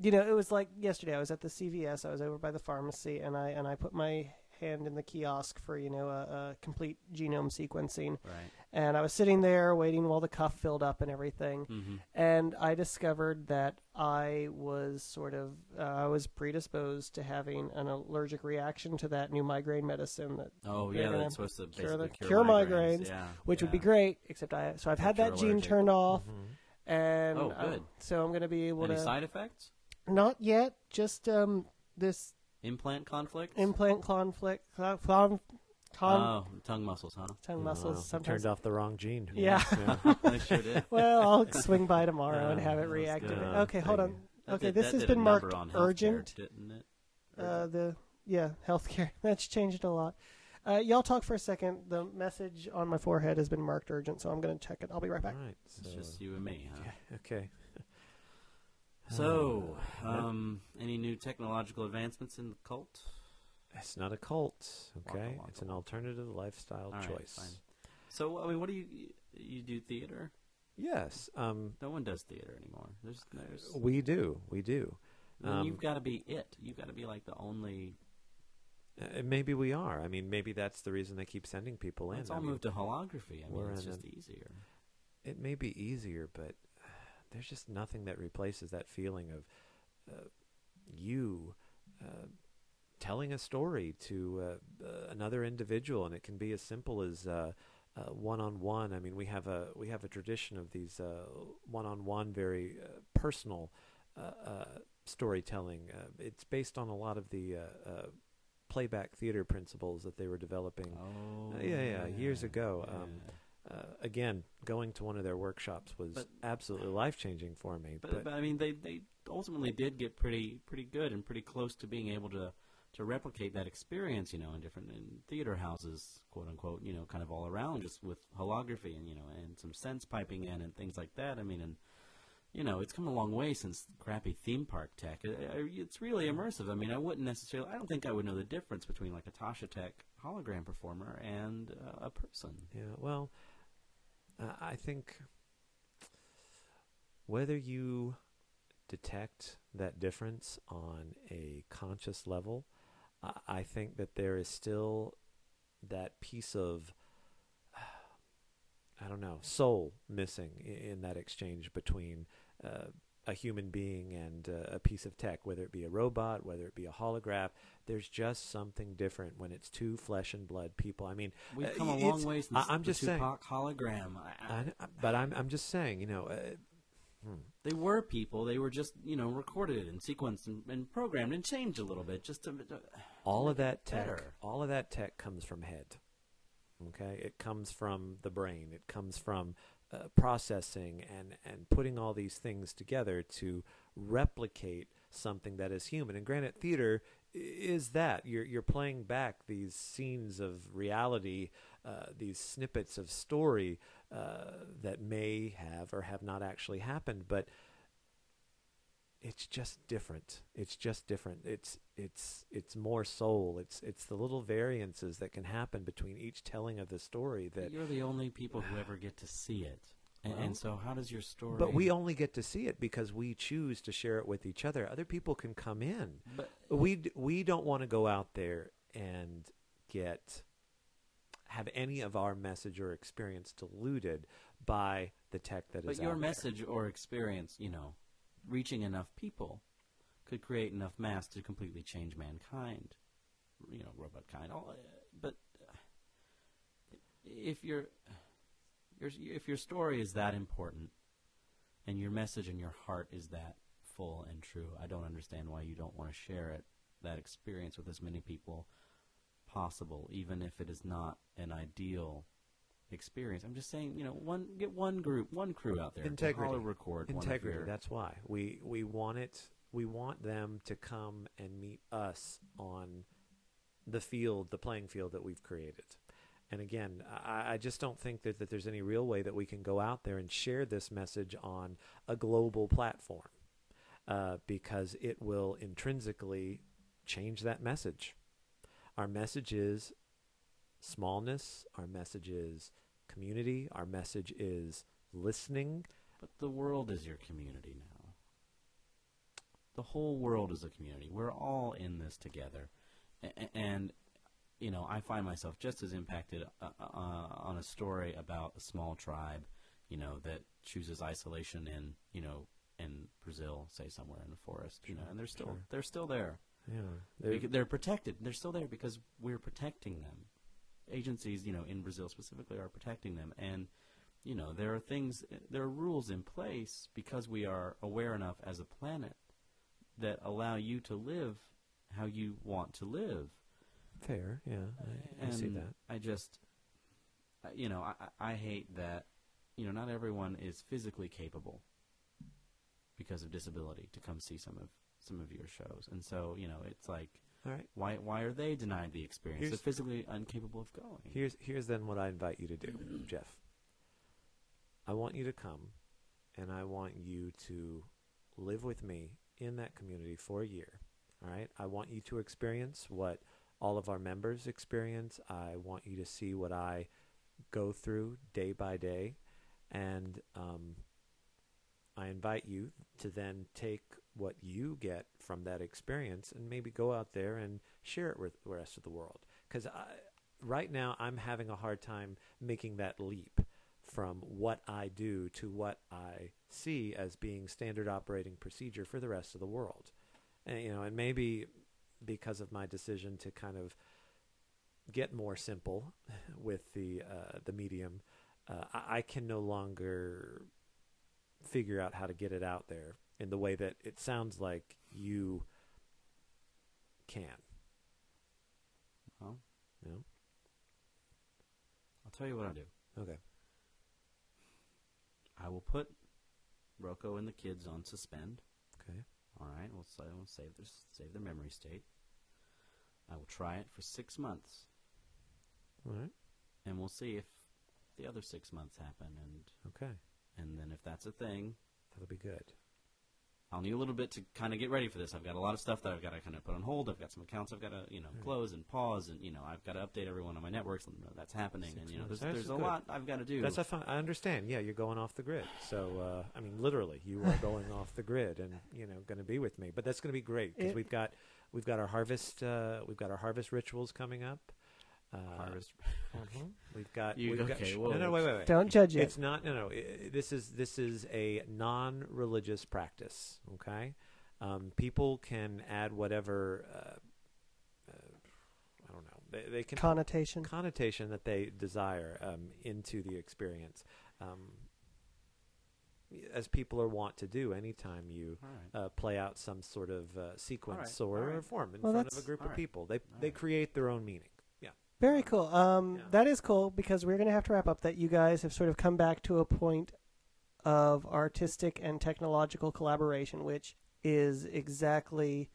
you know, it was like yesterday. I was at the CVS. I was over by the pharmacy, and I and I put my hand in the kiosk for you know a, a complete genome sequencing, Right. and I was sitting there waiting while the cuff filled up and everything, Mm-hmm. and I discovered that I was sort of uh, I was predisposed to having an allergic reaction to that new migraine medicine that Oh yeah, that's supposed to cure the- cure, cure migraines, Yeah, which would be great. Except I so I've had that you're gene turned off, Mm-hmm. and Oh, um, good. so I'm going to be able Any to side effects? not yet just um this Implant conflict? implant conflict con, con, con oh, tongue muscles, huh? tongue muscles Wow, sometimes. turned off the wrong gene. Who Yeah. knows? <laughs> Sure did. <laughs> well, I'll <laughs> swing by tomorrow and have it that's reactivate. good. Okay, hold on. That Okay, did- this has been marked on urgent. didn't it? Uh, the yeah, healthcare that's changed a lot. Uh, y'all talk for a second. The message on my forehead has been marked urgent, so I'm going to check it. I'll be right back. All right. It's just you and me, huh? okay. So, Uh, um, any new technological advancements in the cult? It's not a cult, okay? waka it's an alternative lifestyle All right, choice. fine. So, I mean, what do you you do theater? Yes, um, No one does theater anymore. There's, there's. we do, we do. then um, you've got to be it. You've got to be like the only. Uh, maybe we are. I mean, maybe that's the reason they keep sending people in. Let's I all mean, move to holography. I mean, we're it's in just an- easier. It may be easier, but there's just nothing that replaces that feeling of uh, you uh, telling a story to uh, uh, another individual, and it can be as simple as uh, uh, one-on-one. I mean, we have a we have a tradition of these uh, one-on-one, very uh, personal uh, uh, storytelling. Uh, it's based on a lot of the uh, uh, playback theater principles that they were developing. Oh, Uh, yeah, yeah, years ago, um, yeah. Uh, again, going to one of their workshops was But- absolutely life changing for me. But, But, but I mean, they they ultimately did get pretty pretty good and pretty close to being able to to replicate that experience, you know, in different in theater houses, quote unquote, you know, kind of all around, just with holography and you know, and some sense piping in and things like that. I mean, and you know, it's come a long way since crappy theme park tech. It, it- it's really immersive. I mean, I wouldn't necessarily. I don't think I would know the difference between like a Tasha Tech hologram performer and uh, a person. yeah, well, uh, I think whether you detect that difference on a conscious level, I, I think that there is still that piece of <sighs> I don't know soul missing in, in that exchange between uh, a human being and uh, a piece of tech, whether it be a robot, whether it be a holograph. There's just something different when it's two flesh and blood people. I mean, We've uh, come a long way since I, I'm the just saying. Hologram. I, I, but I'm I'm just saying, you know, uh, hmm. they were people. They were just you know recorded and sequenced and, and programmed and changed a little bit just to. to all of that tech better. all of that tech comes from head okay it comes from the brain it comes from uh, processing and and putting all these things together to replicate something that is human. And granted theater is that. You're you're playing back these scenes of reality uh, these snippets of story uh, that may have or have not actually happened. But it's just different. It's just different. It's it's it's more soul. It's it's the little variances that can happen between each telling of the story that You're the only people who ever get to see it, and, Well, and so how does your story? but we only get to see it because we choose to share it with each other. Other people can come in. But We we don't want to go out there and get have any of our message or experience diluted by the tech that is but your out there. message or experience, you know, reaching enough people, could create enough mass to completely change mankind. You know, robot kind. All, but if your your if your story is that important, and your message and your heart is that full and true, I don't understand why you don't want to share it that experience with as many people possible, even if it is not an ideal experience. I'm just saying, you know, one get one group, one crew out there, Integrity. record integrity your- that's why. We we want it we want them to come and meet us on the field the playing field that we've created. And again I, I just don't think that, that there's any real way that we can go out there and share this message on a global platform uh, because it will intrinsically change that message. Our message is smallness. Our message is community our message is listening But the world is your community now. The whole world is a community. We're all in this together, A- and you know, I find myself just as impacted uh, uh, on a story about a small tribe, you know, that chooses isolation in, you know, in Brazil, say somewhere in the forest, you know, and they're still sure. they're still there. Yeah, They're, they're protected. They're still there because we're protecting them. Agencies, you know, in Brazil specifically, are protecting them, and you know there are things, there are rules in place because we are aware enough as a planet that allow you to live how you want to live. fair. Yeah, I, I see that. I just, you know, I, I I hate that, you know, not everyone is physically capable because of disability to come see some of some of your shows, and so you know, it's like All right. why why are they denied the experience? Here's- They're physically incapable of going. Here's here's then what I invite you to do, Jeff. I want you to come, and I want you to live with me in that community for a year. All right. I want you to experience what all of our members experience. I want you to see what I go through day by day, and um, I invite you to then take what you get from that experience and maybe go out there and share it with the rest of the world. Because right now I'm having a hard time making that leap from what I do to what I see as being standard operating procedure for the rest of the world. And, you know, and maybe because of my decision to kind of get more simple <laughs> with the uh, the medium, uh, I, I can no longer figure out how to get it out there in the way that it sounds like you can. Well, know? I'll tell you what I'll do. Okay. I will put Rocco and the kids on suspend. Okay. All right, we'll, we'll save their save their memory state. I will try it for six months, All right. and we'll see if the other six months happen, and Okay. and then if that's a thing, That'll be good. I'll need a little bit to kind of get ready for this. I've got a lot of stuff that I've got to kind of put on hold. I've got some accounts I've got to you know close and pause, and you know I've got to update everyone on my networks and know that's happening. Six and you know months. there's, there's a good. lot I've got to do. That's a fun. I understand. Yeah, you're going off the grid. So uh, I mean, literally, you are <laughs> going off the grid, and you know, going to be with me. But that's going to be great because we've got we've got our harvest uh, we've got our harvest rituals coming up. Uh, Harvest. mhm. <laughs> <laughs> We've got. You- we've got okay, sh- whoa. no, no, wait, wait, wait. Don't judge it. It's not. No, no. i- This is this is a non-religious practice. Okay, um, people can add whatever. Uh, uh, I don't know. They, they can Connotation. connotation that they desire um, into the experience. Um, as people are wont to do anytime you All right. uh, play out some sort of uh, sequence All or, right. or form in Well, front of a group of right. people. They they right. create their own meaning. Very cool. Um, Yeah. That is cool because we're going to have to wrap up. That you guys have sort of come back to a point of artistic and technological collaboration, which is exactly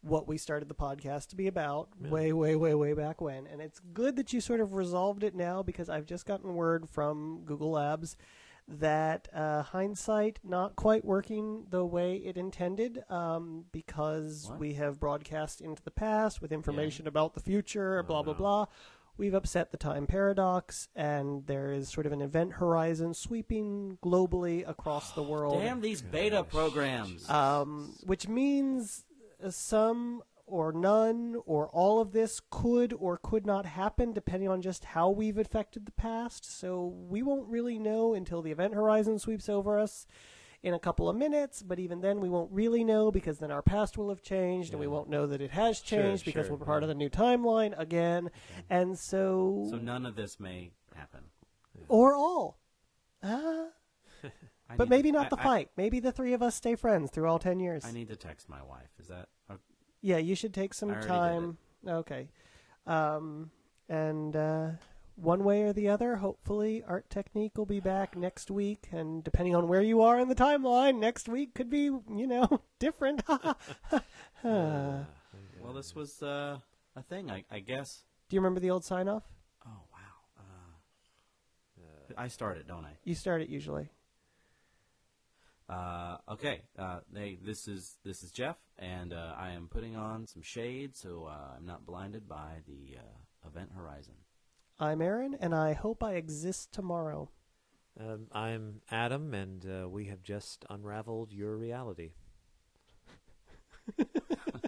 what we started the podcast to be about Yeah. way, way, way, way back when. And it's good that you sort of resolved it now because I've just gotten word from Google Labs that uh, hindsight not quite working the way it intended um, because What? we have broadcast into the past with information about the future, Oh, blah, blah, no. blah. We've upset the time paradox, and there is sort of an event horizon sweeping globally across the world. Damn these beta programs. Um, which means uh, some or none or all of this could or could not happen depending on just how we've affected the past. So we won't really know until the event horizon sweeps over us in a couple of minutes, but even then we won't really know because then our past will have changed and we won't know that it has Sure, changed because sure, we're part of the new timeline again. And so, so none of this may happen. or all. Ah, <laughs> but maybe to- not I- the I- fight. Maybe the three of us stay friends through all 10 years. I need to text my wife. Is that? Yeah, you should take some I already did time. Okay. Um, and uh, one way or the other, hopefully, Art Technique will be back next week. And depending on where you are in the timeline, next week could be, you know, <laughs> different. <laughs> <laughs> Uh, Well, this was uh, a thing, I, I guess. Do you remember the old sign off? Oh wow. Uh, I start it, don't I? You start it usually. Uh, okay. Uh, hey, this is this is Jeff, and uh, I am putting on some shade so uh, I'm not blinded by the uh, event horizon. I'm Aaron, and I hope I exist tomorrow. Um, I'm Adam, and uh, we have just unraveled your reality. <laughs>